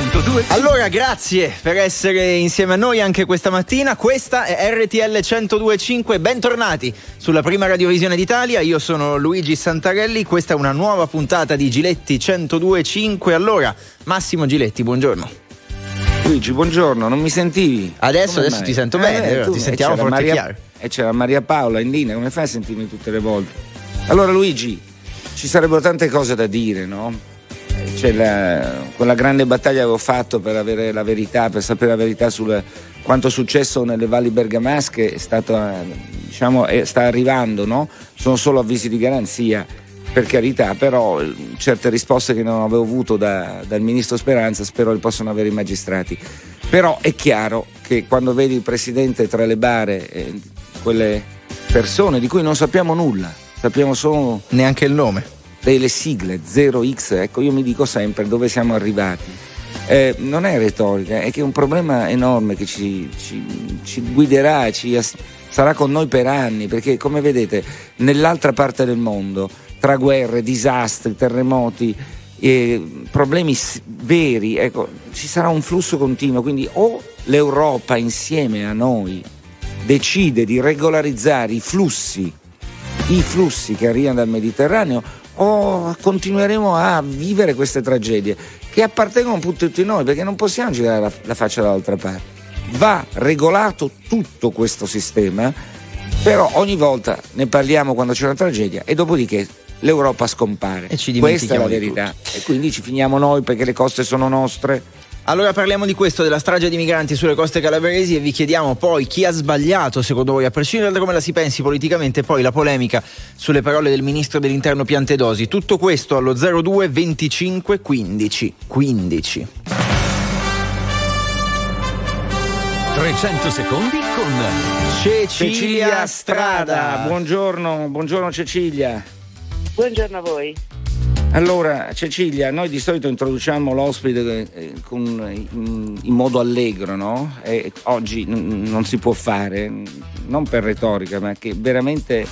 102. Allora, grazie per essere insieme a noi anche questa mattina. Questa è RTL 1025. Bentornati sulla prima radiovisione d'Italia. Io sono Luigi Santarelli. Questa è una nuova puntata di Giletti 1025. Allora, Massimo Giletti, buongiorno. Luigi, buongiorno, non mi sentivi? Adesso, Come adesso mai? ti sento Eh, bene, tu- ti e sentiamo forte e Maria- chiaro. E c'era Maria Paola in linea, come fai a sentirmi tutte le volte? Allora Luigi, ci sarebbero tante cose da dire, no? C'è la- quella grande battaglia che avevo fatto per avere la verità, per sapere la verità su quanto è successo nelle valli bergamasche è stato, eh, diciamo, è- sta arrivando, no? Sono solo avvisi di garanzia, per carità, però eh, certe risposte che non avevo avuto da- dal ministro Speranza spero le possano avere i magistrati. Però è chiaro che quando vedi il presidente tra le bare, eh, quelle persone di cui non sappiamo nulla, sappiamo solo Neanche il nome. Delle sigle 0x, ecco io mi dico sempre dove siamo arrivati. Eh, non è retorica, è che è un problema enorme che ci, ci- ci guiderà, ci sarà con noi per anni, perché come vedete nell'altra parte del mondo, tra guerre, disastri, terremoti, eh, problemi veri, ecco, ci sarà un flusso continuo, quindi o l'Europa insieme a noi decide di regolarizzare i flussi i flussi che arrivano dal Mediterraneo o continueremo a vivere queste tragedie che appartengono a tutti noi perché non possiamo girare la, la faccia dall'altra parte. Va regolato tutto questo sistema, però ogni volta ne parliamo quando c'è una tragedia e dopodiché l'Europa scompare. E ci Questa è la verità. E quindi ci finiamo noi perché le coste sono nostre. Allora parliamo di questo, della strage di migranti sulle coste calabresi e vi chiediamo poi chi ha sbagliato secondo voi, a prescindere da come la si pensi politicamente, poi la polemica sulle parole del ministro dell'interno Piantedosi. Tutto questo allo 02 25 15 15. 300 secondi con Cecilia Strada. buongiorno, buongiorno Cecilia. Buongiorno a voi. Allora, Cecilia, noi di solito introduciamo l'ospite eh, in, modo allegro, no? E oggi non si può fare, non per retorica, ma che veramente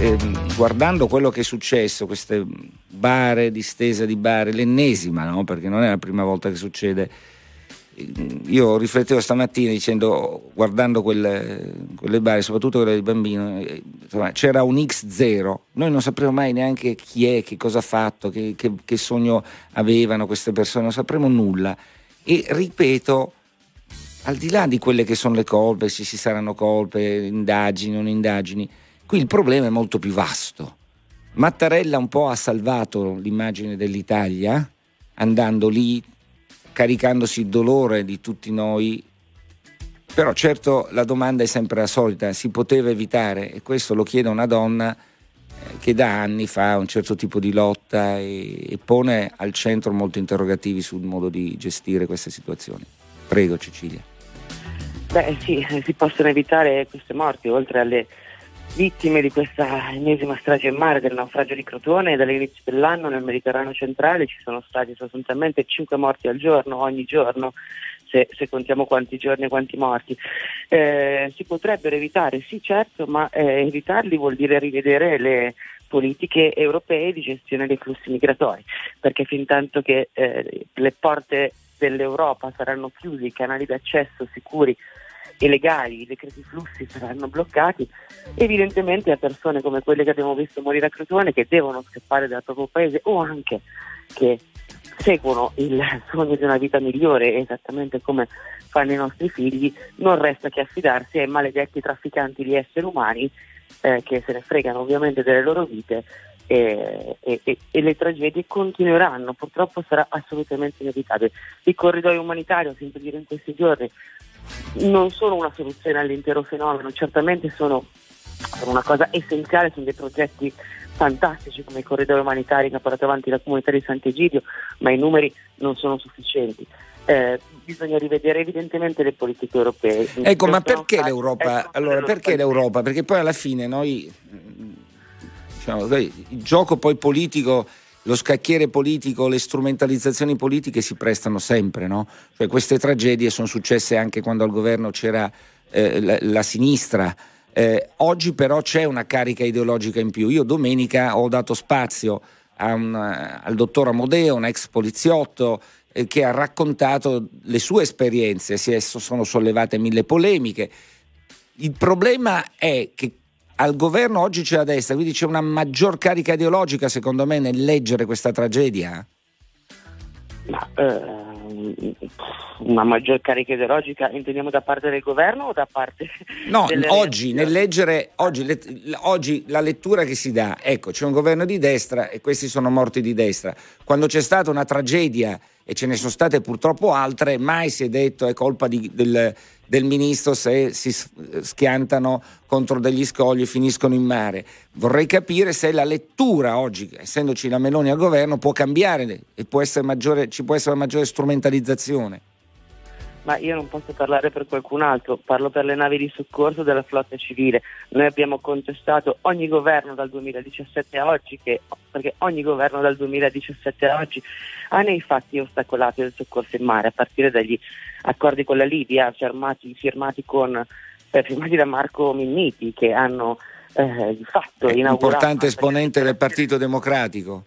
ehm, guardando quello che è successo, queste bare, distesa di bare, l'ennesima, no? Perché non è la prima volta che succede. Io riflettevo stamattina dicendo, guardando quelle, quelle bare, soprattutto quelle del bambino, insomma, c'era un X0, noi non sapremo mai neanche chi è, che cosa ha fatto, che, che- che sogno avevano queste persone, non sapremo nulla. E ripeto, al di là di quelle che sono le colpe, se ci saranno colpe, indagini, non indagini, qui il problema è molto più vasto. Mattarella un po' ha salvato l'immagine dell'Italia andando lì, caricandosi il dolore di tutti noi. Però certo la domanda è sempre la solita, si poteva evitare e questo lo chiede una donna eh, che da anni fa un certo tipo di lotta e, e pone al centro molti interrogativi sul modo di gestire queste situazioni. Prego Cecilia. Beh sì, si possono evitare queste morti, oltre alle vittime di questa ennesima strage in mare del naufragio di Crotone. Dall'inizio dell'anno nel Mediterraneo centrale ci sono stati sostanzialmente 5 morti al giorno, ogni giorno, se, se contiamo quanti giorni e quanti morti. Eh, si potrebbero evitare, sì certo, ma eh, evitarli vuol dire rivedere le politiche europee di gestione dei flussi migratori, perché fin tanto che eh, le porte dell'Europa saranno chiuse, i canali d'accesso sicuri e legali, i decreti flussi saranno bloccati, evidentemente a persone come quelle che abbiamo visto morire a Crotone, che devono scappare dal proprio paese o anche che seguono il sogno di una vita migliore, esattamente come fanno i nostri figli, non resta che affidarsi ai maledetti trafficanti di esseri umani eh, che se ne fregano ovviamente delle loro vite e, e- e- le tragedie continueranno, purtroppo sarà assolutamente inevitabile. I corridoi umanitari, ho sentito dire in questi giorni, non sono una soluzione all'intero fenomeno, certamente sono sono una cosa essenziale, sono dei progetti fantastici come i corridoi umanitari che ha portato avanti la comunità di Sant'Egidio, ma i numeri non sono sufficienti. Eh, bisogna rivedere evidentemente le politiche europee. Ecco, ma perché state- l'Europa? ecco, Allora, perché l'Europa? Perché poi alla fine noi, diciamo, il gioco poi politico, lo scacchiere politico, le strumentalizzazioni politiche si prestano sempre, no? Cioè, queste tragedie sono successe anche quando al governo c'era eh, la, la sinistra. Eh, oggi però c'è una carica ideologica in più. Io domenica ho dato spazio un, eh, al dottor Amodeo, un ex poliziotto eh, che ha raccontato le sue esperienze, si sono sollevate mille polemiche. Il problema è che al governo oggi c'è la destra, quindi c'è una maggior carica ideologica secondo me nel leggere questa tragedia? Ma, eh, una maggior carica ideologica intendiamo da parte del governo o da parte no oggi nel leggere oggi, le, oggi, la lettura che si dà ecco c'è un governo di destra e questi sono morti di destra quando c'è stata una tragedia e ce ne sono state purtroppo altre mai si è detto è colpa di, del, del ministro se si schiantano contro degli scogli e finiscono in mare. Vorrei capire se la lettura oggi, essendoci la Meloni al governo, può cambiare e può maggiore, ci può essere una maggiore strumentalizzazione ma io non posso parlare per qualcun altro, parlo per le navi di soccorso della flotta civile. Noi abbiamo contestato ogni governo dal 2017 a oggi, che, perché ogni governo dal 2017 a oggi ha nei fatti ostacolato il soccorso in mare, a partire dagli accordi con la Libia firmati, firmati, con, eh, firmati da Marco Minniti, che hanno eh, di fatto inaugurato... Importante esponente del Partito Democratico,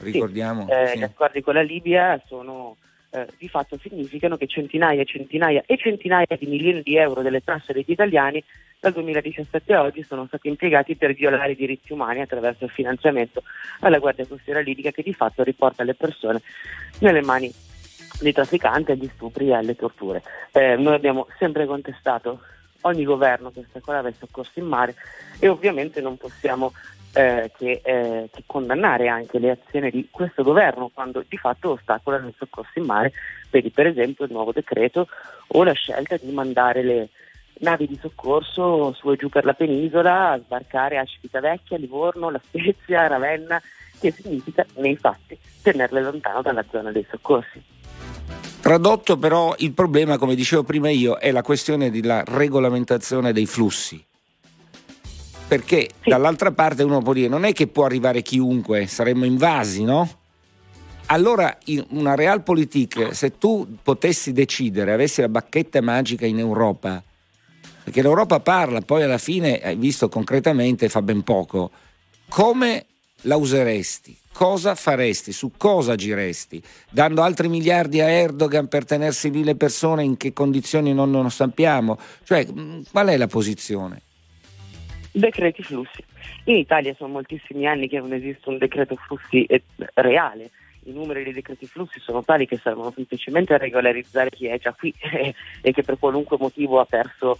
ricordiamo. Sì, eh, sì. Gli accordi con la Libia sono eh, di fatto significano che centinaia e centinaia e centinaia di milioni di euro delle tasse degli italiani dal 2017 a oggi sono stati impiegati per violare i diritti umani attraverso il finanziamento alla Guardia Costiera Libica che di fatto riporta le persone nelle mani dei trafficanti, agli stupri e alle torture. Eh, noi abbiamo sempre contestato ogni governo che ostacolava il soccorso in mare e ovviamente non possiamo eh, che, eh, che, condannare anche le azioni di questo governo quando di fatto ostacolano il soccorso in mare, vedi per esempio il nuovo decreto o la scelta di mandare le navi di soccorso su e giù per la penisola a sbarcare a Civitavecchia, Livorno, La Spezia, Ravenna, che significa nei fatti tenerle lontano dalla zona dei soccorsi. Tradotto però il problema, come dicevo prima io, è la questione della regolamentazione dei flussi perché sì. dall'altra parte uno può dire non è che può arrivare chiunque, saremmo invasi, no? Allora in una realpolitik, se tu potessi decidere, avessi la bacchetta magica in Europa, perché l'Europa parla, poi alla fine, hai visto concretamente, fa ben poco, come la useresti? Cosa faresti? Su cosa agiresti? Dando altri miliardi a Erdogan per tenersi lì le persone in che condizioni non, non sappiamo? Cioè, qual è la posizione? Decreti flussi. In Italia sono moltissimi anni che non esiste un decreto flussi eh, reale. I numeri dei decreti flussi sono tali che servono semplicemente a regolarizzare chi è già qui e che per qualunque motivo ha perso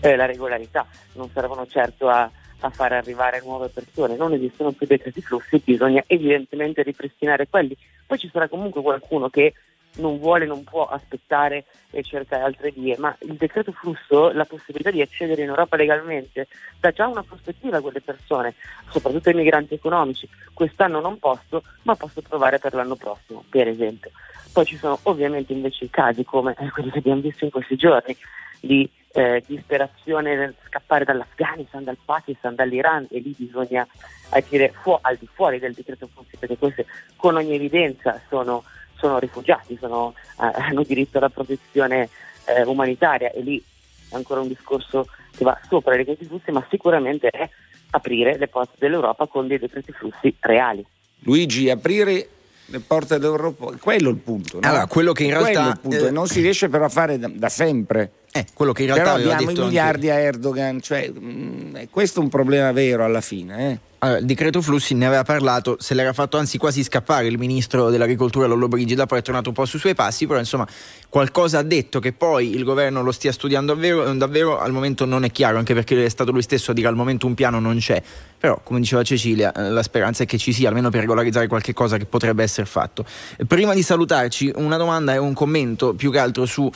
eh, la regolarità. Non servono certo a, a far arrivare nuove persone. Non esistono più decreti flussi, bisogna evidentemente ripristinare quelli. Poi ci sarà comunque qualcuno che non vuole, non può aspettare e cercare altre vie, ma il decreto flusso, la possibilità di accedere in Europa legalmente, dà già una prospettiva a quelle persone, soprattutto ai migranti economici. Quest'anno non posso, ma posso provare per l'anno prossimo, per esempio. Poi ci sono ovviamente invece i casi come quelli che abbiamo visto in questi giorni di eh, disperazione nel scappare dall'Afghanistan, dal Pakistan, dall'Iran e lì bisogna agire fu- al di fuori del decreto flussi perché queste con ogni evidenza sono sono rifugiati, sono, eh, hanno diritto alla protezione eh, umanitaria e lì è ancora un discorso che va sopra i decreti flussi, ma sicuramente è aprire le porte dell'Europa con dei decreti flussi reali. Luigi, aprire le porte dell'Europa, quello è il punto. No? Allora, quello che in realtà eh, non si riesce però a fare da, da sempre. Eh, quello che in realtà però diamo i miliardi anche... a Erdogan, cioè, mh, mm, questo è un problema vero alla fine. Eh? Il decreto flussi ne aveva parlato, se l'era fatto anzi quasi scappare il ministro dell'agricoltura Lollobrigida, poi è tornato un po' sui suoi passi, però insomma qualcosa ha detto che poi il governo lo stia studiando davvero, davvero al momento non è chiaro, anche perché è stato lui stesso a dire al momento un piano non c'è, però come diceva Cecilia eh, la speranza è che ci sia almeno per regolarizzare qualche cosa che potrebbe essere fatto. Prima di salutarci una domanda e un commento più che altro su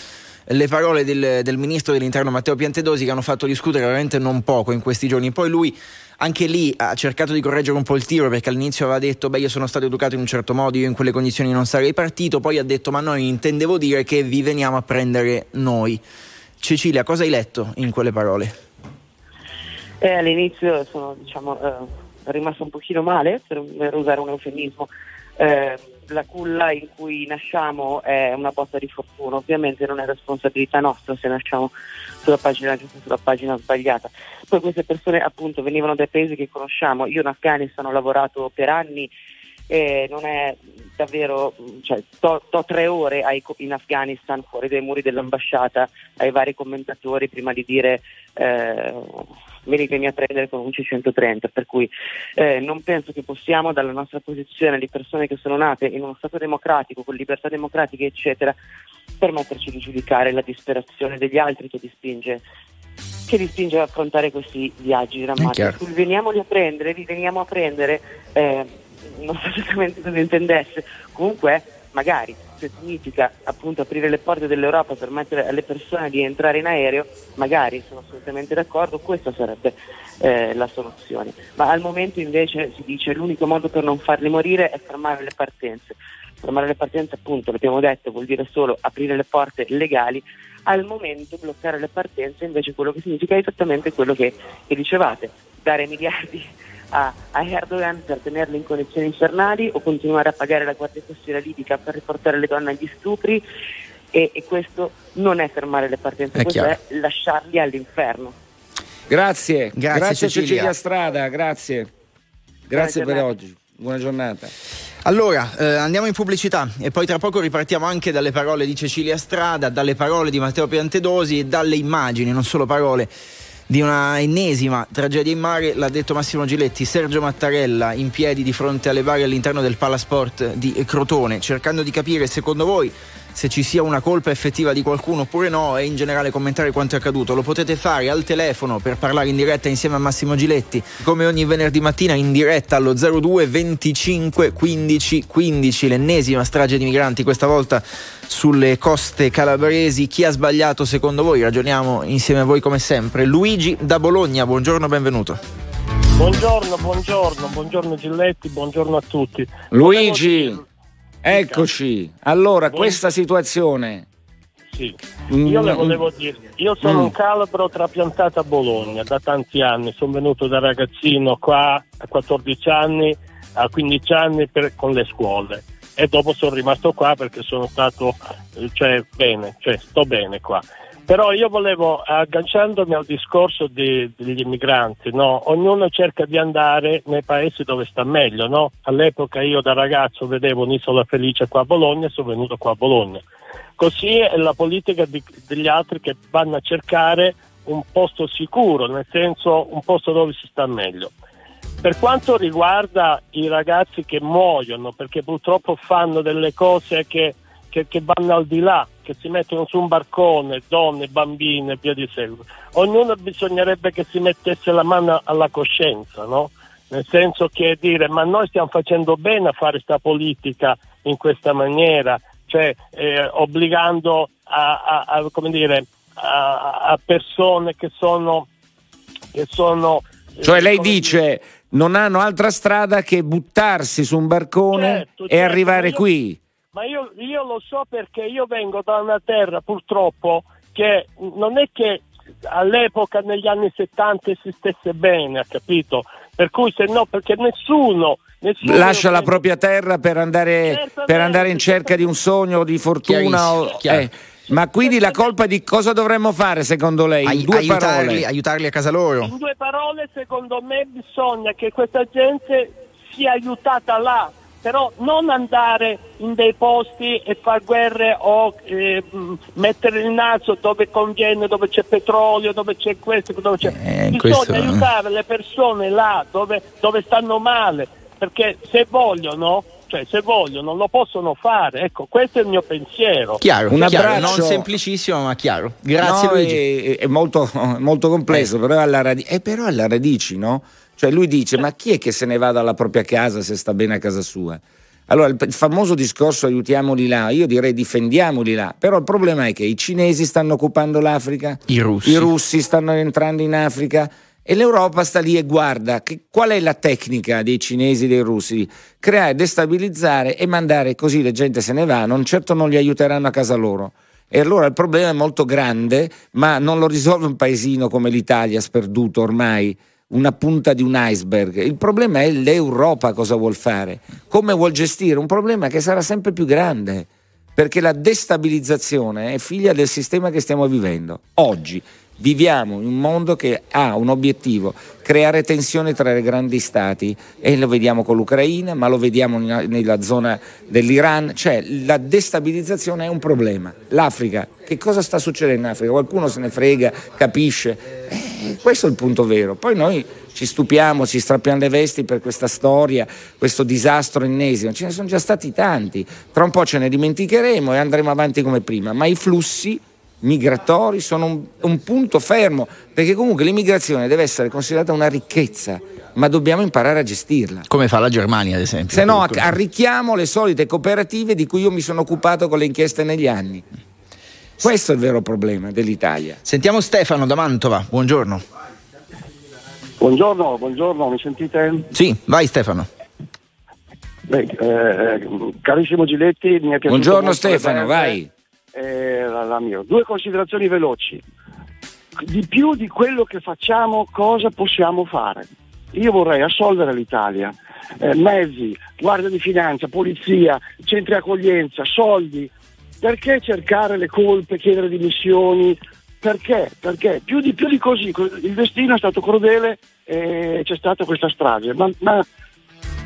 le parole del, del, ministro dell'interno Matteo Piantedosi che hanno fatto discutere veramente non poco in questi giorni. Poi lui anche lì ha cercato di correggere un po' il tiro perché all'inizio aveva detto beh io sono stato educato in un certo modo, io in quelle condizioni non sarei partito, poi ha detto ma noi intendevo dire che vi veniamo a prendere noi. Cecilia, cosa hai letto in quelle parole? Eh, all'inizio sono diciamo, eh, rimasto un pochino male, per, per usare un eufemismo. Eh, la culla in cui nasciamo è una botta di fortuna, ovviamente non è responsabilità nostra se nasciamo sulla pagina giusta, sulla pagina sbagliata. Poi queste persone appunto venivano dai paesi che conosciamo, io in Afghanistan ho lavorato per anni e non è davvero, cioè, to, to tre ore ai, in Afghanistan fuori dai muri dell'ambasciata ai vari commentatori prima di dire eh, venitemi a prendere con un C-130, per cui eh, non penso che possiamo dalla nostra posizione di persone che sono nate in uno Stato democratico, con libertà democratiche, eccetera, permetterci di giudicare la disperazione degli altri che li spinge che li spinge ad affrontare questi viaggi drammatici. Veniamoli a prendere, li veniamo a prendere, eh, non so esattamente cosa intendesse, comunque magari se significa appunto aprire le porte dell'Europa per permettere alle persone di entrare in aereo, magari sono assolutamente d'accordo, questa sarebbe eh, la soluzione. Ma al momento invece si dice che l'unico modo per non farli morire è fermare le partenze. Fermare le partenze appunto, l'abbiamo detto, vuol dire solo aprire le porte legali. Al momento bloccare le partenze invece quello che significa è esattamente quello che, che dicevate, dare miliardi a, a, Erdogan per tenerlo in condizioni infernali o continuare a pagare la Guardia Costiera libica per riportare le donne agli stupri e, e questo non è fermare le partenze, è questo chiaro. è lasciarli all'inferno. Grazie, grazie, grazie Cecilia. Cecilia Strada, grazie. Grazie per oggi. Buona giornata. Allora, eh, andiamo in pubblicità e poi tra poco ripartiamo anche dalle parole di Cecilia Strada, dalle parole di Matteo Piantedosi e dalle immagini, non solo parole di una ennesima tragedia in mare, l'ha detto Massimo Giletti, Sergio Mattarella in piedi di fronte alle bare all'interno del Palasport di Crotone, cercando di capire secondo voi se ci sia una colpa effettiva di qualcuno oppure no e in generale commentare quanto è accaduto. Lo potete fare al telefono per parlare in diretta insieme a Massimo Giletti, come ogni venerdì mattina in diretta allo 02 25 15 15, l'ennesima strage di migranti, questa volta sulle coste calabresi. Chi ha sbagliato secondo voi? Ragioniamo insieme a voi come sempre. Luigi da Bologna, buongiorno, benvenuto. Buongiorno, buongiorno, buongiorno Giletti, buongiorno a tutti. Luigi, Eccoci, allora Buon... questa situazione. Sì. Io le mm. volevo dire, io sono mm. un calabro trapiantato a Bologna da tanti anni, sono venuto da ragazzino qua a 14 anni, a 15 anni per, con le scuole e dopo sono rimasto qua perché sono stato cioè, bene, cioè, sto bene qua. Però io volevo, agganciandomi al discorso di, degli immigranti, no? ognuno cerca di andare nei paesi dove sta meglio. No? All'epoca io da ragazzo vedevo un'isola felice qua a Bologna e sono venuto qua a Bologna. Così è la politica di, degli altri che vanno a cercare un posto sicuro, nel senso un posto dove si sta meglio. Per quanto riguarda i ragazzi che muoiono, perché purtroppo fanno delle cose che, che, che vanno al di là che si mettono su un barcone, donne, bambine e via di seguito. Ognuno bisognerebbe che si mettesse la mano alla coscienza, no? Nel senso che dire ma noi stiamo facendo bene a fare questa politica in questa maniera, cioè eh, obbligando a, a, a, dire, a, persone che sono, che sono cioè lei dice non hanno altra strada che buttarsi su un barcone certo, e certo, arrivare io, qui ma io, io lo so perché io vengo da una terra purtroppo che non è che all'epoca negli anni 70 esistesse bene, ha capito? Per cui se no, perché nessuno, nessuno lascia la propria terra per andare, per andare, in cerca di un sogno, di fortuna. O, eh. Ma quindi la colpa di cosa dovremmo fare secondo lei? In due aiutarli, parole. aiutarli a casa loro. In due parole, secondo me bisogna che questa gente sia aiutata là, però non andare in dei posti e fare guerre o eh, mettere il naso dove conviene, dove c'è petrolio, dove c'è questo, dove c'è... Eh, Bisogna questo... aiutare le persone là dove, dove stanno male, perché se vogliono cioè se vogliono lo possono fare. Ecco questo è il mio pensiero. Chiaro, un chiaro, non semplicissimo ma chiaro. Grazie no, Luigi. è, è molto, molto complesso eh. però, alla radice, eh, però alla radici no? Cioè lui dice, ma chi è che se ne va dalla propria casa se sta bene a casa sua? Allora, il famoso discorso aiutiamoli là, io direi difendiamoli là, però il problema è che i cinesi stanno occupando l'Africa, i russi, i russi stanno entrando in Africa e l'Europa sta lì e guarda che, qual è la tecnica dei cinesi e dei russi? Creare, destabilizzare e mandare così la gente se ne va, non certo non li aiuteranno a casa loro. E allora il problema è molto grande, ma non lo risolve un paesino come l'Italia sperduto ormai una punta di un iceberg. Il problema è l'Europa cosa vuol fare, come vuol gestire un problema che sarà sempre più grande, perché la destabilizzazione è figlia del sistema che stiamo vivendo. Oggi viviamo in un mondo che ha un obiettivo, creare tensione tra i grandi stati e lo vediamo con l'Ucraina, ma lo vediamo nella zona dell'Iran, cioè la destabilizzazione è un problema. L'Africa, che cosa sta succedendo in Africa? Qualcuno se ne frega, capisce, eh, questo è il punto vero. Poi noi ci stupiamo, ci strappiamo le vesti per questa storia, questo disastro ennesimo, ce ne sono già stati tanti, tra un po' ce ne dimenticheremo e andremo avanti come prima, ma i flussi migratori sono un, un punto fermo, perché comunque l'immigrazione deve essere considerata una ricchezza ma dobbiamo imparare a gestirla. Come fa la Germania, ad esempio. Se no, arricchiamo le solite cooperative di cui io mi sono occupato con le inchieste negli anni. Questo è il vero problema dell'Italia. Sentiamo Stefano da Mantova, buongiorno. Buongiorno, buongiorno, mi sentite? Sì, vai Stefano. Beh, eh, carissimo Giletti, mi è piaciuto Buongiorno Stefano, vai eh, la, la mia. Due considerazioni veloci. Di più di quello che facciamo, cosa possiamo fare? Io vorrei assolvere l'Italia. Eh, mezzi, guardia di finanza, polizia, centri accoglienza, soldi. Perché cercare le colpe, chiedere dimissioni? Perché? Perché più di, più di così, il destino è stato crudele e c'è stata questa strage. Ma, ma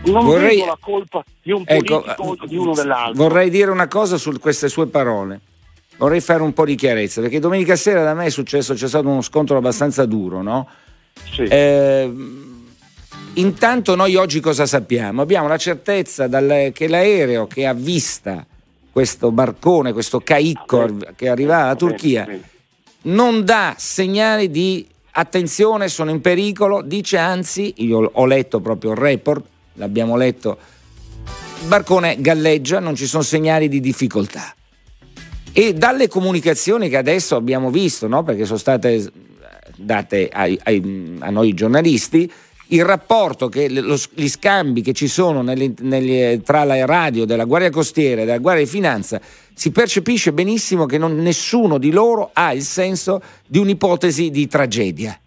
non vorrei... la colpa di un ecco, politico ecco, di uno dell'altro. Vorrei dire una cosa su queste sue parole vorrei fare un po' di chiarezza, perché domenica sera da me è successo, c'è stato uno scontro abbastanza duro, no? Sì. Eh, intanto noi oggi cosa sappiamo? Abbiamo la certezza dal, che l'aereo che ha vista questo barcone, questo caicco che arriva dalla Turchia, non dà segnali di attenzione, sono in pericolo, dice anzi, io ho letto proprio il report, l'abbiamo letto, il barcone galleggia, non ci sono segnali di difficoltà. E dalle comunicazioni che adesso abbiamo visto, no? perché sono state date ai, ai, a noi giornalisti, il rapporto, che, lo, gli scambi che ci sono nelle, nelle, tra la radio della Guardia Costiera e della Guardia di Finanza, si percepisce benissimo che non, nessuno di loro ha il senso di un'ipotesi di tragedia.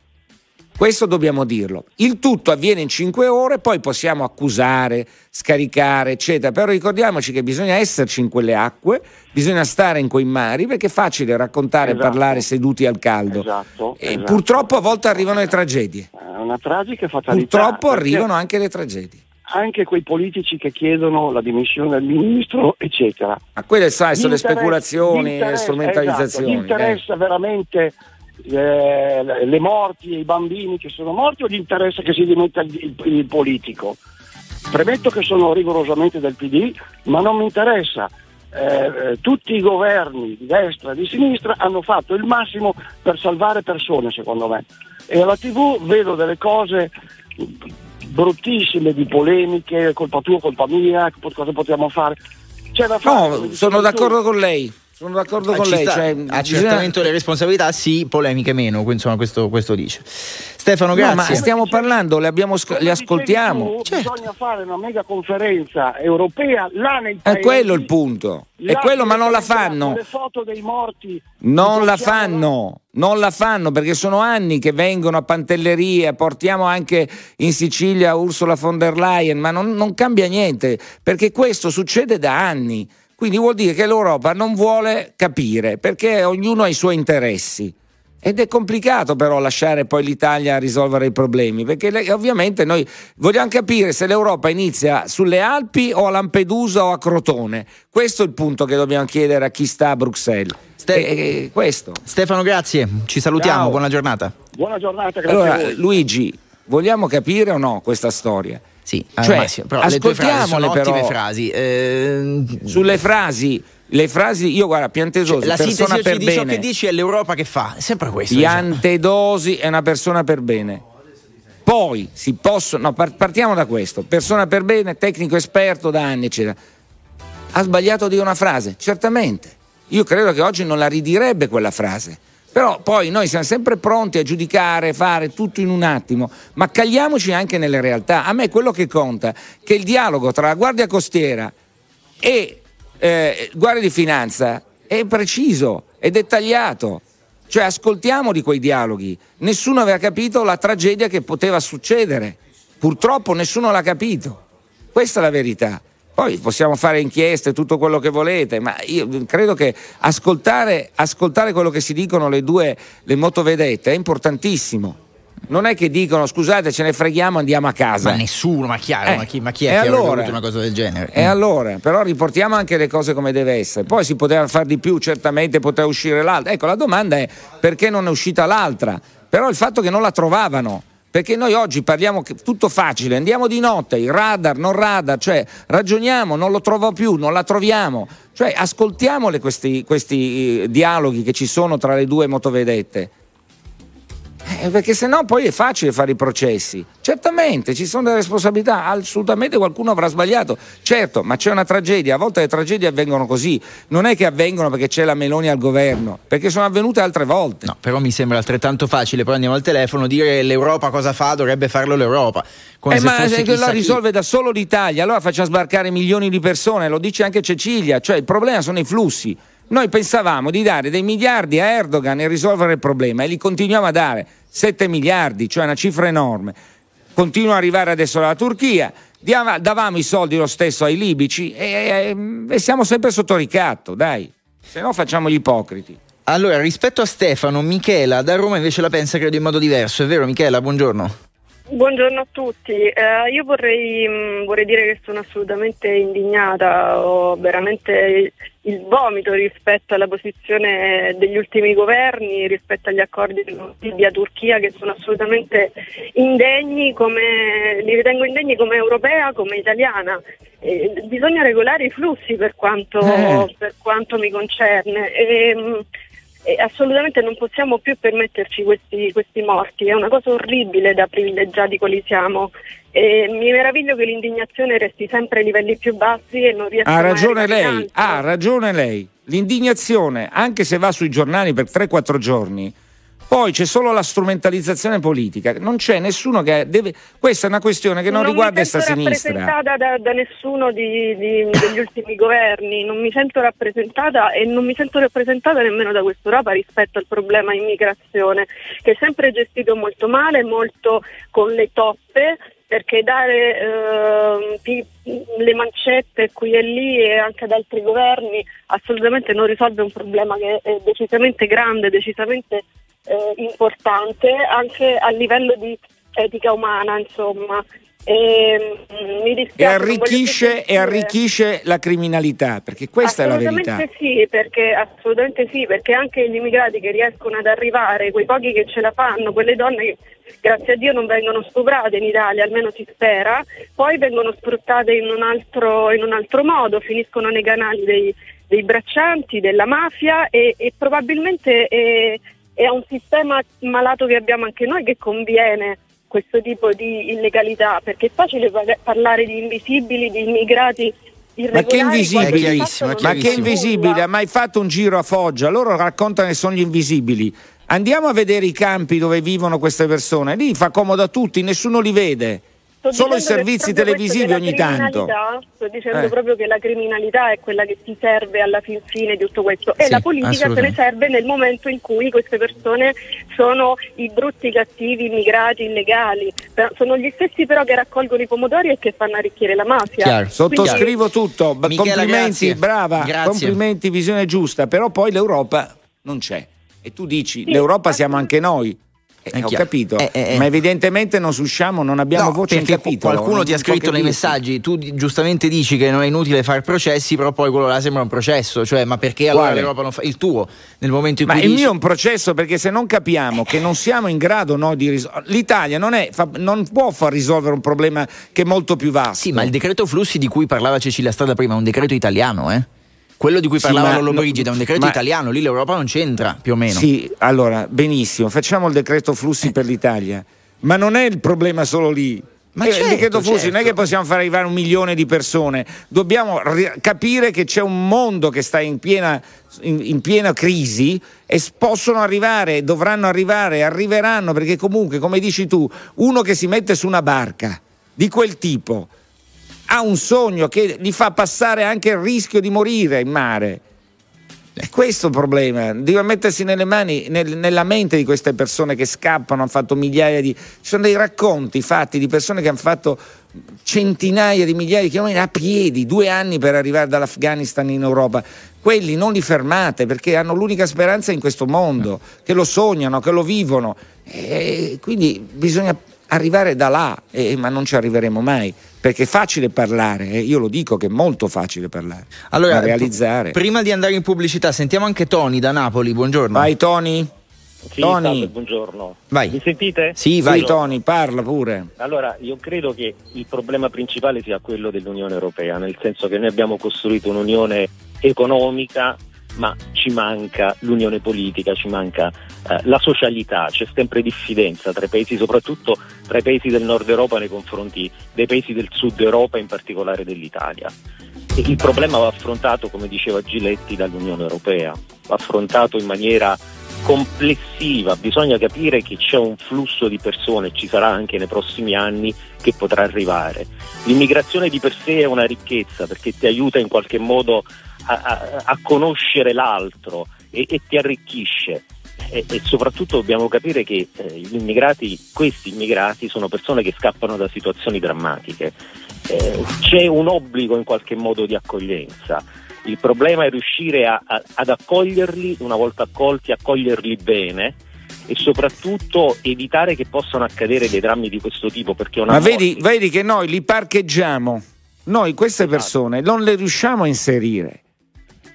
Questo dobbiamo dirlo. Il tutto avviene in cinque ore, poi possiamo accusare, scaricare, eccetera. Però ricordiamoci che bisogna esserci in quelle acque, bisogna stare in quei mari, perché è facile raccontare e parlare seduti al caldo. Esatto, e esatto. purtroppo a volte arrivano le tragedie. È una tragica fatalità. Purtroppo arrivano anche le tragedie. Anche quei politici che chiedono la dimissione del ministro, eccetera. Ma quelle, sai, sono le speculazioni, le strumentalizzazioni. Esatto, interessa eh. veramente eh, le morti e i bambini che sono morti o gli interessa che si dimetta il, il, politico? Premetto che sono rigorosamente del PD, ma non mi interessa. Eh, eh, tutti i governi di destra e di sinistra hanno fatto il massimo per salvare persone, secondo me. E alla TV vedo delle cose bruttissime di polemiche, colpa tua, colpa mia, cosa potevamo fare. C'è da fare. No, sono d'accordo con lei. Sono d'accordo ah, con lei. Cioè, accertamento bisogna... delle responsabilità, sì, polemiche meno. Insomma, questo, questo dice. Stefano, grazie. No, ma stiamo parlando, le, abbiamo, le ascoltiamo. Tu, certo. Bisogna fare una mega conferenza europea là nei paesi. È quello il punto. È quello, ma non la fanno. Le foto dei morti. Non la fanno. Non la fanno perché sono anni che vengono a Pantelleria, portiamo anche in Sicilia Ursula von der Leyen, ma non, non cambia niente perché questo succede da anni. Quindi vuol dire che l'Europa non vuole capire perché ognuno ha i suoi interessi. Ed è complicato però lasciare poi l'Italia a risolvere i problemi, perché ovviamente noi vogliamo capire se l'Europa inizia sulle Alpi o a Lampedusa o a Crotone. Questo è il punto che dobbiamo chiedere a chi sta a Bruxelles. Ste- Stefano, grazie, ci salutiamo, Ciao. buona giornata. Buona giornata, grazie. Allora, Luigi, vogliamo capire o no questa storia? Sì, cioè, Massimo, però le tue frasi sono però, ottime frasi. Eh... Sulle frasi le frasi, io guarda, Piantedosi, cioè, la persona per di bene. ciò che dici è l'Europa che fa, è sempre questo. Piantedosi diciamo. è una persona per bene. Poi si possono, no, partiamo da questo, persona per bene, tecnico esperto da anni, eccetera. Ha sbagliato di una frase, certamente. Io credo che oggi non la ridirebbe quella frase però poi noi siamo sempre pronti a giudicare, fare tutto in un attimo, ma cagliamoci anche nelle realtà. A me quello che conta è che il dialogo tra la Guardia Costiera e eh, Guardia di Finanza è preciso, è dettagliato. Cioè ascoltiamo di quei dialoghi. Nessuno aveva capito la tragedia che poteva succedere. Purtroppo nessuno l'ha capito. Questa è la verità. Poi possiamo fare inchieste, tutto quello che volete, ma io credo che ascoltare, ascoltare quello che si dicono le due le motovedette è importantissimo. Non è che dicono scusate ce ne freghiamo andiamo a casa. Ma nessuno, ma chiaro, Eh, ma chi, ma chi è che allora? una cosa del genere? E allora, però riportiamo anche le cose come deve essere. Poi si poteva fare di più, certamente poteva uscire l'altra. Ecco, la domanda è perché non è uscita l'altra? Però il fatto che non la trovavano. Perché noi oggi parliamo tutto facile, andiamo di notte, il radar, non radar, cioè ragioniamo, non lo trovo più, non la troviamo. Cioè ascoltiamole questi, questi eh, dialoghi che ci sono tra le due motovedette. Eh, perché sennò poi è facile fare i processi. Certamente ci sono delle responsabilità, assolutamente qualcuno avrà sbagliato. Certo, ma c'è una tragedia, a volte le tragedie avvengono così. Non è che avvengono perché c'è la Meloni al governo, perché sono avvenute altre volte. No, però mi sembra altrettanto facile, poi andiamo al telefono, dire l'Europa cosa fa, dovrebbe farlo l'Europa. Come Eh, se ma se la chi. risolve da solo l'Italia, allora facciamo sbarcare milioni di persone, lo dice anche Cecilia, cioè il problema sono i flussi. Noi pensavamo di dare dei miliardi a Erdogan e risolvere il problema e li continuiamo a dare 7 miliardi, cioè una cifra enorme. Continua ad arrivare adesso dalla Turchia, diamo- davamo i soldi lo stesso ai libici e, e- e siamo sempre sotto ricatto, dai. Se no facciamo gli ipocriti. Allora, rispetto a Stefano, Michela da Roma invece la pensa credo in modo diverso, è vero Michela? Buongiorno. Buongiorno a tutti, Eh, io vorrei, mh, vorrei dire che sono assolutamente indignata, ho veramente il vomito rispetto alla posizione degli ultimi governi, rispetto agli accordi Libia-Turchia che sono assolutamente indegni, come, li ritengo indegni come europea, come italiana. Eh, bisogna regolare i flussi per quanto, Eh. per quanto mi concerne. E, mh, e assolutamente non possiamo più permetterci questi, questi morti, è una cosa orribile da privilegiati quali siamo. E mi meraviglio che l'indignazione resti sempre ai livelli più bassi e non riesca Ha a ragione in lei, ha ragione lei. L'indignazione, anche se va sui giornali per 3-4 giorni, poi c'è solo la strumentalizzazione politica. Non c'è nessuno che deve. Questa è una questione che non, riguarda mi sta sento sinistra. rappresentata da, da nessuno di- di- degli ultimi governi, non mi sento rappresentata e non mi sento rappresentata nemmeno da quest'Europa rispetto al problema immigrazione, che è sempre gestito molto male, molto con le toppe. Perché dare pi- le mancette qui e lì e anche ad altri governi assolutamente non risolve un problema che è decisamente grande, decisamente eh, importante anche a livello di etica umana, insomma. E, mm, mi dispiace, E arricchisce, e arricchisce la criminalità, perché questa è la verità. Assolutamente sì, perché assolutamente sì, perché anche gli immigrati che riescono ad arrivare, quei pochi che ce la fanno, quelle donne che grazie a Dio non vengono stuprate in Italia, almeno si spera, poi vengono sfruttate in un altro, in un altro modo, finiscono nei canali dei, dei braccianti, della mafia e, e probabilmente è, è a un sistema malato che abbiamo anche noi che conviene questo tipo di illegalità, perché è facile pa- parlare di invisibili, di immigrati Ma che invisibili? Ma che invisibile? Ha mai fatto un giro a Foggia? Loro raccontano che sono gli invisibili. Andiamo a vedere i campi dove vivono queste persone. Lì fa comodo a tutti, nessuno li vede. Sto Solo i servizi televisivi ogni tanto. criminalità, Sto dicendo Eh. proprio che la criminalità è quella che ti serve alla fin fine di tutto questo e Sì, la politica se ne serve nel momento in cui queste persone sono i brutti cattivi immigrati illegali. Sono gli stessi però che raccolgono i pomodori e che fanno arricchire la mafia. Chiaro. Sottoscrivo tutto, b- Michela, complimenti, grazie. brava, Grazie. complimenti, visione giusta, però poi l'Europa non c'è. E tu dici, Sì, l'Europa siamo anche noi. Eh, È ho chiaro. capito, Eh, eh, eh. ma evidentemente non susciamo, non abbiamo No, voce in capitolo. qualcuno ti ha scritto nei messaggi, tu giustamente dici che non è inutile fare processi, però poi quello là sembra un processo, cioè ma perché allora Quale? l'Europa non fa il tuo nel momento in Ma cui il dici- mio è un processo perché se non capiamo che non siamo in grado noi di risolvere. L'Italia non, è, fa- non può far risolvere un problema che è molto più vasto. Sì, ma il decreto flussi di cui parlava Cecilia Strada prima è un decreto italiano, eh? Quello di cui Sì, parlava ma- Lollo Brigida è un decreto ma- italiano, lì l'Europa non c'entra, più o meno. Sì, allora, benissimo, facciamo il decreto flussi per l'Italia, ma non è il problema solo lì. Ma Eh, certo, il decreto flussi non è certo. che possiamo far arrivare un milione di persone, dobbiamo ri- capire che c'è un mondo che sta in piena, in- in piena crisi e possono arrivare, dovranno arrivare, arriveranno, perché comunque, come dici tu, uno che si mette su una barca di quel tipo ha un sogno che gli fa passare anche il rischio di morire in mare. È questo il problema, deve mettersi nelle mani, nel, nella mente di queste persone che scappano, hanno fatto migliaia di... Ci sono dei racconti fatti di persone che hanno fatto centinaia di migliaia di chilometri a piedi, due anni per arrivare dall'Afghanistan in Europa. Quelli non li fermate perché hanno l'unica speranza in questo mondo, che lo sognano, che lo vivono. E quindi bisogna arrivare da là, eh, ma non ci arriveremo mai perché è facile parlare, eh? io lo dico che è molto facile parlare, allora, realizzare. Prima di andare in pubblicità sentiamo anche Tony da Napoli, buongiorno. Vai Tony. Sì, Tony. Salve, buongiorno. Vai. Mi sentite? Sì, vai sì, Tony, parla pure. Allora, io credo che il problema principale sia quello dell'Unione Europea, nel senso che noi abbiamo costruito un'unione economica ma ci manca l'unione politica, ci manca eh, la socialità, c'è sempre diffidenza tra i paesi, soprattutto tra i paesi del nord Europa nei confronti dei paesi del sud Europa, in particolare dell'Italia. E il problema va affrontato, come diceva Giletti, dall'Unione Europea, va affrontato in maniera complessiva, bisogna capire che c'è un flusso di persone, ci sarà anche nei prossimi anni, che potrà arrivare. L'immigrazione di per sé è una ricchezza perché ti aiuta in qualche modo a, a, a conoscere l'altro e, e ti arricchisce. E, e, soprattutto dobbiamo capire che eh, immigrati, questi immigrati sono persone che scappano da situazioni drammatiche. Eh, c'è un obbligo in qualche modo di accoglienza. Il problema è riuscire a, a, ad accoglierli, una volta accolti, accoglierli bene e soprattutto evitare che possano accadere dei drammi di questo tipo. Ma vedi, vedi, che noi li parcheggiamo, noi queste esatto. persone non le riusciamo a inserire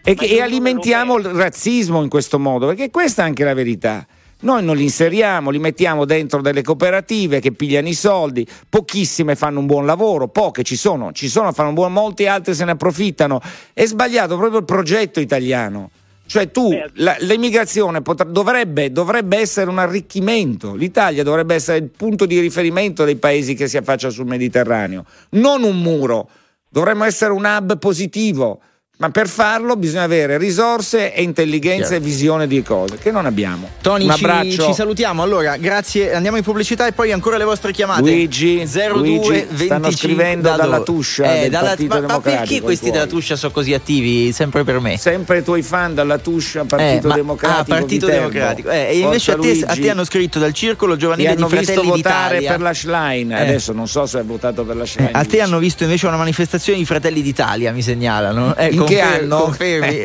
e, che, e alimentiamo il razzismo in questo modo, perché questa è anche la verità. Noi non li inseriamo, li mettiamo dentro delle cooperative che pigliano i soldi, pochissime fanno un buon lavoro, poche ci sono, ci sono, fanno un buon, molti altri se ne approfittano. È sbagliato proprio il progetto italiano. Cioè tu, la, l'immigrazione potrà, dovrebbe, dovrebbe, essere un arricchimento, l'Italia dovrebbe essere il punto di riferimento dei paesi che si affacciano sul Mediterraneo, non un muro, dovremmo essere un hub positivo ma per farlo bisogna avere risorse e intelligenza Chiaro. e visione di cose che non abbiamo. Tony, Un abbraccio. Ci, ci, salutiamo. Allora, grazie. Andiamo in pubblicità e poi ancora le vostre chiamate. Luigi, 02 Luigi, stanno scrivendo da dalla Tuscia eh, dalla, ma, ma, perché questi della Tuscia sono così attivi sempre per me? Sempre i tuoi fan dalla Tuscia, Partito eh, ma, Democratico. Ah, Partito Democratico. Eh, e invece a te, a te, hanno scritto dal Circolo Giovanile di Fratelli votare per la Schlein. Eh. Adesso non so se hai votato per la Schlein. a te hanno visto invece una manifestazione di Fratelli d'Italia, mi segnalano. Eh, in che anno? Confermi.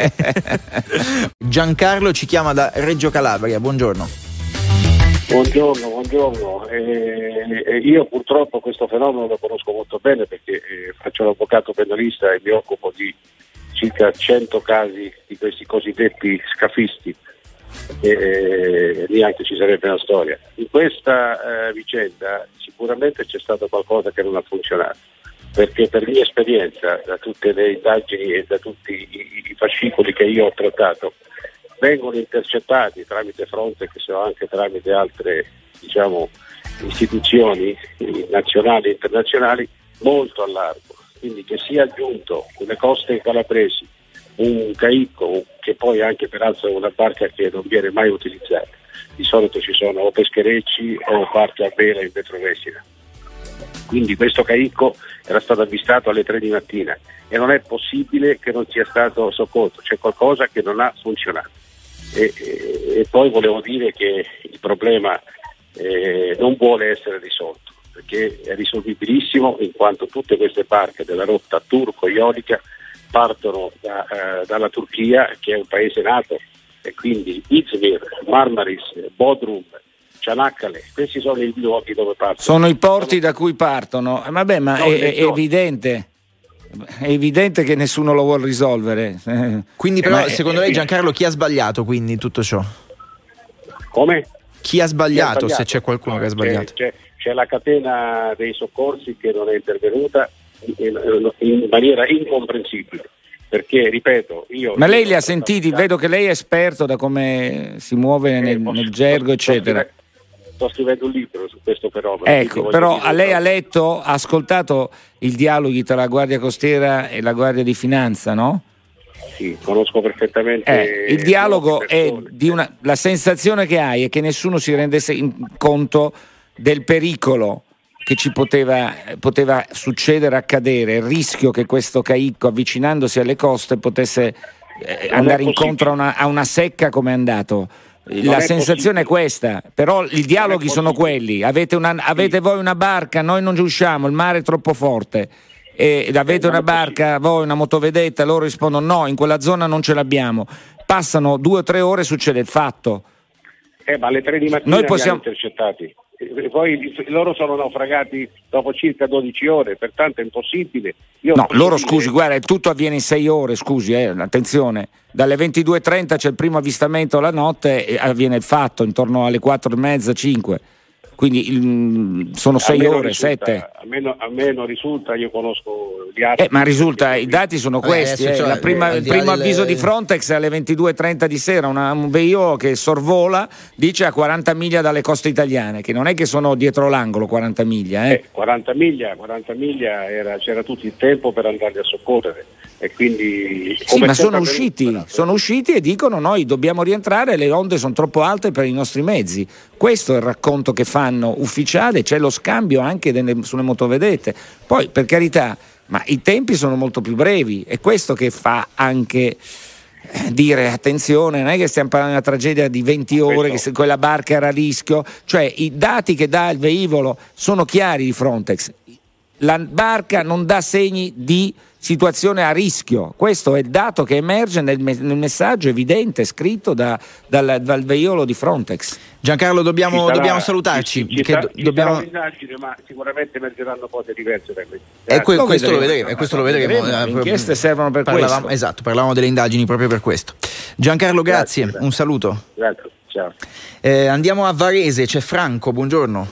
Giancarlo ci chiama da Reggio Calabria, buongiorno. Buongiorno, buongiorno. Eh, eh, io purtroppo questo fenomeno lo conosco molto bene perché eh, faccio l'avvocato penalista e mi occupo di circa 100 casi di questi cosiddetti scafisti e eh, neanche ci sarebbe una storia. In questa eh, vicenda sicuramente c'è stato qualcosa che non ha funzionato perché per mia esperienza, da tutte le indagini e da tutti i, i fascicoli che io ho trattato, vengono intercettati tramite Frontex o anche tramite altre diciamo, istituzioni nazionali e internazionali molto a largo. Quindi che sia aggiunto sulle coste calabresi un caicco, che poi anche peraltro è una barca che non viene mai utilizzata. Di solito ci sono o pescherecci o barche a vela in vetrovesina quindi questo caicco era stato avvistato alle 3 di mattina e non è possibile che non sia stato soccorso, c'è qualcosa che non ha funzionato. E, e, e poi volevo dire che il problema eh, non vuole essere risolto, perché è risolvibilissimo in quanto tutte queste barche della rotta turco-iolica partono da, eh, dalla Turchia, che è un paese nato, e quindi Izmir, Marmaris, Bodrum, Cianaccale, questi sono i luoghi dove partono. Sono i porti da cui partono, eh, vabbè ma no, è, è evidente. È evidente che nessuno lo vuole risolvere. Quindi, però, eh, secondo lei, Giancarlo, chi ha sbagliato quindi in tutto ciò? Come? Chi ha sbagliato, chi ha sbagliato? se c'è qualcuno no, che ha sbagliato? C'è, c'è, la catena dei soccorsi che non è intervenuta in, in maniera incomprensibile perché ripeto io ma lei li ha sentiti vedo che lei è esperto da come si muove nel, eh, nel gergo eccetera sto scrivendo un libro su questo fenomeno. Ecco, però a lei ha letto, ha ascoltato i dialoghi tra la Guardia Costiera e la Guardia di Finanza, no? Sì, conosco perfettamente. Eh, il dialogo è di una. La sensazione che hai è che nessuno si rendesse conto del pericolo che ci poteva, poteva succedere, accadere, il rischio che questo caicco avvicinandosi alle coste potesse eh, andare incontro a una, a una secca come è andato. La sensazione possibile. è questa, però i dialoghi sono quelli. Avete, una, avete, voi una barca, noi non usciamo, il mare è troppo forte. E avete una barca, voi una motovedetta, loro rispondono no, in quella zona non ce l'abbiamo. Passano due o tre ore e succede il fatto. Eh, ma alle tre di mattina noi possiamo... intercettati. Poi loro sono naufragati dopo circa 12 ore, pertanto è impossibile. Io no, loro scusi, guarda, tutto avviene in 6 ore, scusi, eh, attenzione. Dalle 22.30 c'è il primo avvistamento la notte e avviene il fatto intorno alle 4.30, 5 quindi il, sono sei ore, risulta, sette. A me, a me, non risulta, io conosco gli altri. Eh, ma risulta, i dati sono questi. Eh, eh, prima, il primo avviso di Frontex alle 22.30 di sera, una, un veicolo che sorvola, dice a 40 miglia dalle coste italiane, che non è che sono dietro l'angolo 40 miglia. Eh. 40 eh, miglia, 40 miglia era, c'era tutto il tempo per andarli a soccorrere. E quindi, sì, ma sono usciti, sono usciti e dicono noi dobbiamo rientrare, le onde sono troppo alte per i nostri mezzi. Questo è il racconto che fanno ufficiale, c'è lo scambio anche delle, sulle motovedette. Poi, per carità, ma i tempi sono molto più brevi, è questo che fa anche eh, dire attenzione, non è che stiamo parlando di una tragedia di 20 ore, che quella barca era a rischio, cioè i dati che dà il velivolo sono chiari di Frontex, la barca non dà segni di situazione a rischio. Questo è il dato che emerge nel, me- nel messaggio evidente scritto da, dal, dal veiolo di Frontex. Giancarlo, dobbiamo, sarà, dobbiamo salutarci. Ci, ci, sta, ci dobbiamo... indagine, ma sicuramente emergeranno cose diverse da queste. E que- lo questo, lo vedremo, e questo lo vedremo. Le inchieste servono per parlavamo, questo. Esatto, parlavamo delle indagini proprio per questo. Giancarlo, grazie, grazie un saluto. Grazie, ciao. Eh, andiamo a Varese, c'è Franco, buongiorno.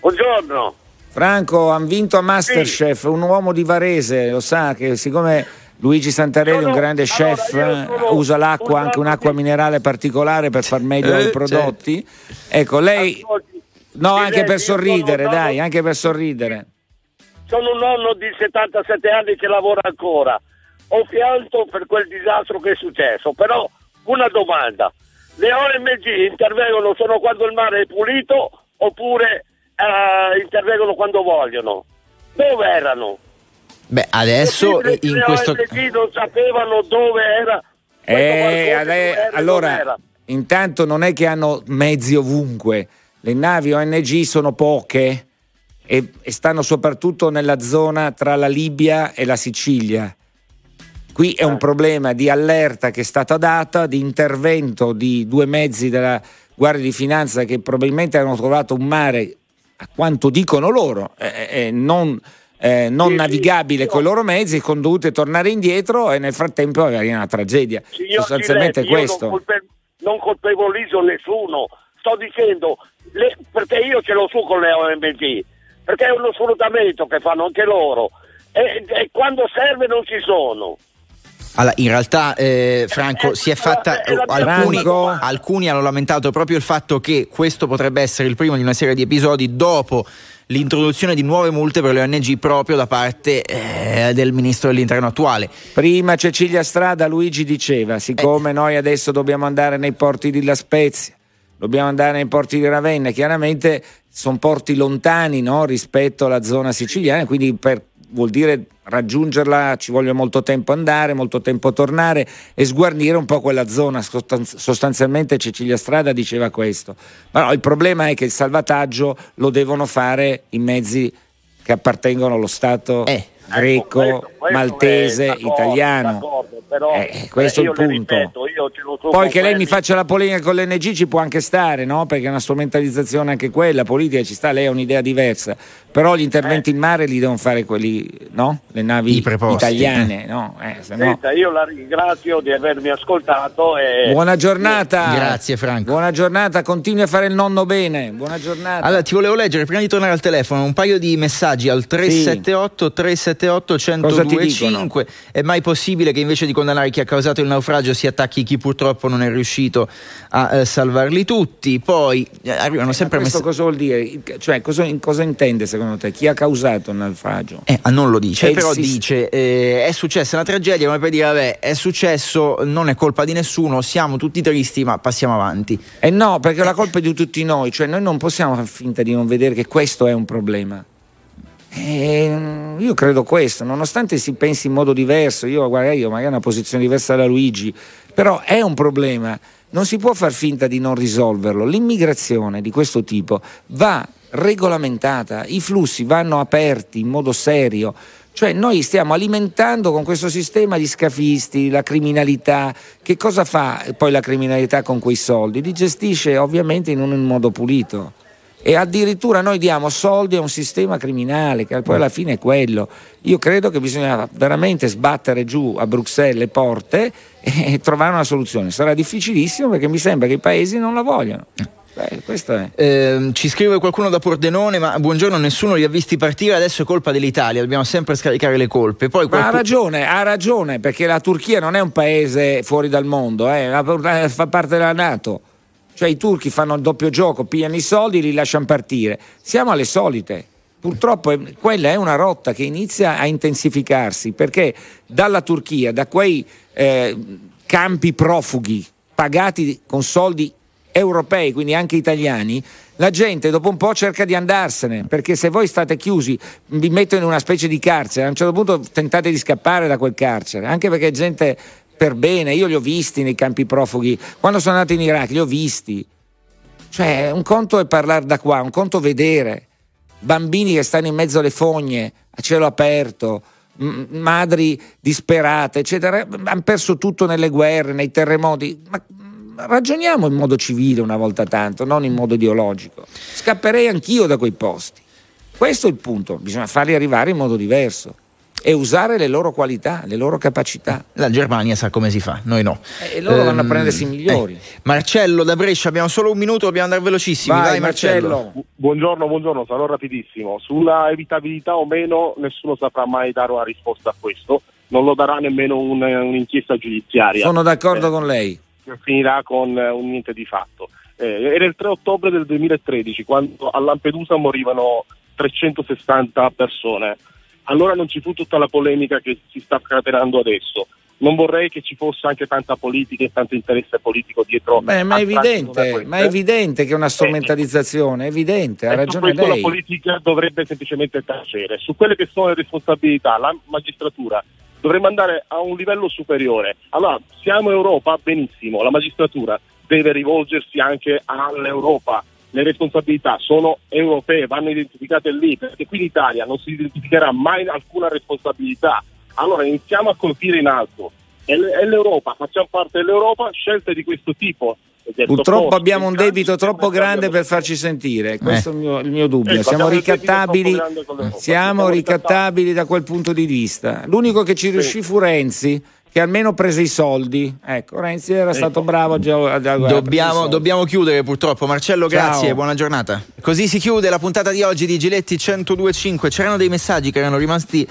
Buongiorno. Franco, hanno vinto a Masterchef, sì. un uomo di Varese, lo sa che siccome Luigi Santarelli, un grande allora, chef, eh, usa l'acqua, un anche un'acqua minerale particolare per far meglio eh, i prodotti. Certo. Ecco, lei... No, anche per sorridere, dai, anche per sorridere. Sono un nonno di 77 anni che lavora ancora. Ho pianto per quel disastro che è successo, però una domanda. Le OMG intervengono solo quando il mare è pulito oppure eh, intervengono quando vogliono. Dove erano? Beh, adesso in questo non sapevano dove era. Eh, ade- allora, era. intanto non è che hanno mezzi ovunque. Le navi ONG sono poche e, e stanno soprattutto nella zona tra la Libia e la Sicilia. Qui è un eh. problema di allerta che è stata data, di intervento di due mezzi della Guardia di Finanza che probabilmente hanno trovato un mare a quanto dicono loro, eh, non, non sì, navigabile sì, con i loro mezzi, con dovute tornare indietro e nel frattempo avere una tragedia. Signor Sostanzialmente Giletti, questo. Non, colpe- non, colpevolizzo nessuno, sto dicendo le, perché io ce l'ho su con le OMG, perché è uno sfruttamento che fanno anche loro e, e quando serve non ci sono. Allora, in realtà, eh, Franco, si è fatta. Alcuni, alcuni, hanno lamentato proprio il fatto che questo potrebbe essere il primo di una serie di episodi dopo l'introduzione di nuove multe per le ONG proprio da parte eh, del ministro dell'interno attuale. Prima Cecilia Strada, Luigi diceva: siccome eh. noi adesso dobbiamo andare nei porti di La Spezia, dobbiamo andare nei porti di Ravenna, chiaramente sono porti lontani no, rispetto alla zona siciliana, quindi per vuol dire raggiungerla ci vuole molto tempo andare, molto tempo tornare e sguarnire un po' quella zona. Sostanzialmente Cecilia Strada diceva questo. No, il problema è che il salvataggio lo devono fare i mezzi che appartengono allo Stato eh. Greco, ecco, questo, questo maltese, d'accordo, italiano. D'accordo, però, eh, questo è il punto. Ripeto, Poi che lei mi faccia la polemica con l'NG ci può anche stare, no? perché è una strumentalizzazione anche quella, politica ci sta, lei ha un'idea diversa però gli interventi eh. in mare li devono fare quelli, no? Le navi italiane, no? Eh, Senta, io la ringrazio di avermi ascoltato. E... Buona giornata. Grazie Franco. Buona giornata, continui a fare il nonno bene. Buona giornata. Allora, ti volevo leggere prima di tornare al telefono un paio di messaggi al 378 sì. 378 1025. È mai possibile che invece di condannare chi ha causato il naufragio si attacchi chi purtroppo non è riuscito a eh, salvarli tutti? Poi eh, arrivano sempre messaggi. Questo cosa vuol dire? Cioè, cosa, cosa intende secondo te? Chi ha causato il naufragio? Eh, ah, non lo dice, è però dice eh, è successa una tragedia come per dire vabbè è successo, non è colpa di nessuno, siamo tutti tristi ma passiamo avanti. Eh no, perché la colpa è di tutti noi, cioè noi non possiamo far finta di non vedere che questo è un problema. E io credo questo, nonostante si pensi in modo diverso, io, guarda, io magari ho una posizione diversa da Luigi, però è un problema, non si può far finta di non risolverlo. L'immigrazione di questo tipo va regolamentata, i flussi vanno aperti in modo serio. Cioè noi stiamo alimentando con questo sistema gli scafisti, la criminalità. Che cosa fa poi la criminalità con quei soldi? Li gestisce ovviamente in un modo pulito e addirittura noi diamo soldi a un sistema criminale che poi alla fine è quello. Io credo che bisogna veramente sbattere giù a Bruxelles le porte e trovare una soluzione. Sarà difficilissimo perché mi sembra che i paesi non la vogliono. Beh, eh, ci scrive qualcuno da Pordenone, ma buongiorno, nessuno li ha visti partire, adesso è colpa dell'Italia, dobbiamo sempre scaricare le colpe. Poi qualcuno... ha ragione, ha ragione, perché la Turchia non è un paese fuori dal mondo, eh, fa parte della Nato cioè i turchi fanno il doppio gioco, pigliano i soldi e li lasciano partire. Siamo alle solite. Purtroppo quella è una rotta che inizia a intensificarsi perché dalla Turchia, da quei eh, campi profughi pagati con soldi europei, quindi anche italiani, la gente dopo un po' cerca di andarsene, perché se voi state chiusi, vi mettono in una specie di carcere, a un certo punto tentate di scappare da quel carcere, anche perché gente per bene, io li ho visti nei campi profughi, quando sono andato in Iraq li ho visti. Cioè, un conto è parlare da qua, un conto vedere bambini che stanno in mezzo alle fogne, a cielo aperto, m- madri disperate, eccetera, hanno perso tutto nelle guerre, nei terremoti. Ma ragioniamo in modo civile una volta tanto, non in modo ideologico. Scapperei anch'io da quei posti. Questo è il punto, bisogna farli arrivare in modo diverso e usare le loro qualità, le loro capacità. La Germania sa come si fa, noi no. E loro ehm, vanno a ehm, prendersi i migliori. Eh. Marcello da Brescia, abbiamo solo un minuto, dobbiamo andare velocissimi. Vai, Vai Marcello. Marcello. Buongiorno, buongiorno, sarò rapidissimo. Sulla evitabilità o meno nessuno saprà mai dare una risposta a questo, non lo darà nemmeno un, un'inchiesta giudiziaria. Sono d'accordo eh, con lei. Finirà con uh, un niente di fatto. Eh, era il 3 ottobre del 2013 quando a Lampedusa morivano 360 persone allora non ci fu tutta la polemica che si sta scatenando adesso. Non vorrei che ci fosse anche tanta politica e tanto interesse politico dietro. Beh, ma, è evidente, ma è evidente che è una eh, strumentalizzazione, è evidente, ha ragione lei. La politica dovrebbe semplicemente tacere. Su quelle che sono le responsabilità, la magistratura dovremmo andare a un livello superiore. Allora, siamo Europa, benissimo, la magistratura deve rivolgersi anche all'Europa, le responsabilità sono europee, vanno identificate lì, perché qui in Italia non si identificherà mai alcuna responsabilità. Allora iniziamo a colpire in alto. È, l'Europa, facciamo parte dell'Europa, scelte di questo tipo. Purtroppo abbiamo un debito troppo grande per farci sentire, questo eh. è il mio, il mio dubbio. Ecco, siamo ricattabili, siamo ricattabili da quel punto di vista. L'unico che ci riuscì fu Renzi che almeno prese i soldi. Ecco, Renzi era stato ecco. bravo già, già dobbiamo, dobbiamo, chiudere purtroppo. Marcello, grazie, Ciao. buona giornata. Così si chiude la puntata di oggi di Giletti 1025. C'erano dei messaggi che erano rimasti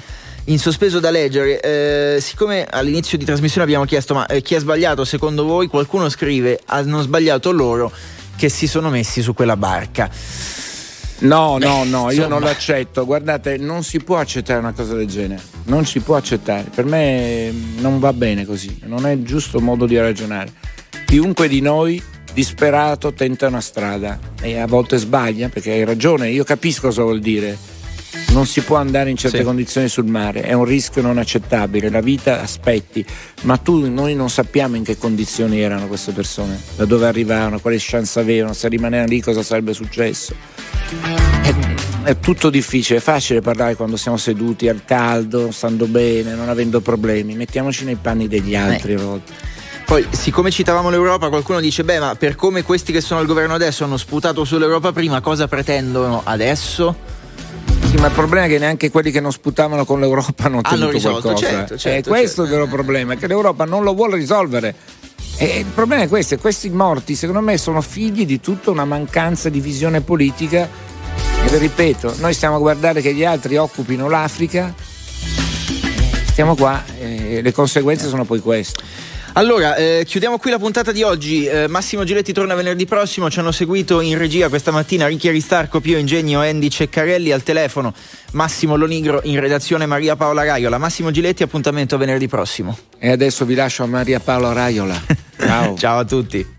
in sospeso da leggere. Eh, siccome all'inizio di trasmissione abbiamo chiesto ma eh, chi ha sbagliato secondo voi, qualcuno scrive hanno sbagliato loro che si sono messi su quella barca. No, no, no, io non l'accetto. Guardate, non si può accettare una cosa del genere. Non si può accettare. Per me non va bene così. Non è il giusto modo di ragionare. Chiunque di noi disperato tenta una strada e a volte sbaglia perché hai ragione. Io capisco cosa vuol dire. Non si può andare in certe sì. condizioni sul mare, è un rischio non accettabile. La vita aspetti, ma tu, noi non sappiamo in che condizioni erano queste persone, da dove arrivavano, quali chance avevano, se rimanevano lì cosa sarebbe successo è, è, tutto difficile, è facile parlare quando siamo seduti al caldo, stando bene, non avendo problemi. Mettiamoci nei panni degli altri a volte. Poi, siccome citavamo l'Europa, qualcuno dice: Beh, ma per come questi che sono al governo adesso hanno sputato sull'Europa prima, cosa pretendono adesso? Sì, ma il problema è che neanche quelli che non sputavano con l'Europa hanno ottenuto hanno risolto, qualcosa. Certo, certo, questo certo. è il vero problema, è che l'Europa non lo vuole risolvere. E il problema è questo, questi morti secondo me sono figli di tutta una mancanza di visione politica e ripeto, noi stiamo a guardare che gli altri occupino l'Africa, stiamo qua e le conseguenze sono poi queste. Allora, eh, chiudiamo qui la puntata di oggi. Eh, Massimo Giletti torna venerdì prossimo. Ci hanno seguito in regia questa mattina Ricchi Aristarco, Pio Ingegno, Andy Ceccarelli al telefono. Massimo Lonigro in redazione Maria Paola Raiola. Massimo Giletti, appuntamento venerdì prossimo. E adesso vi lascio a Maria Paola Raiola. Ciao. Ciao a tutti.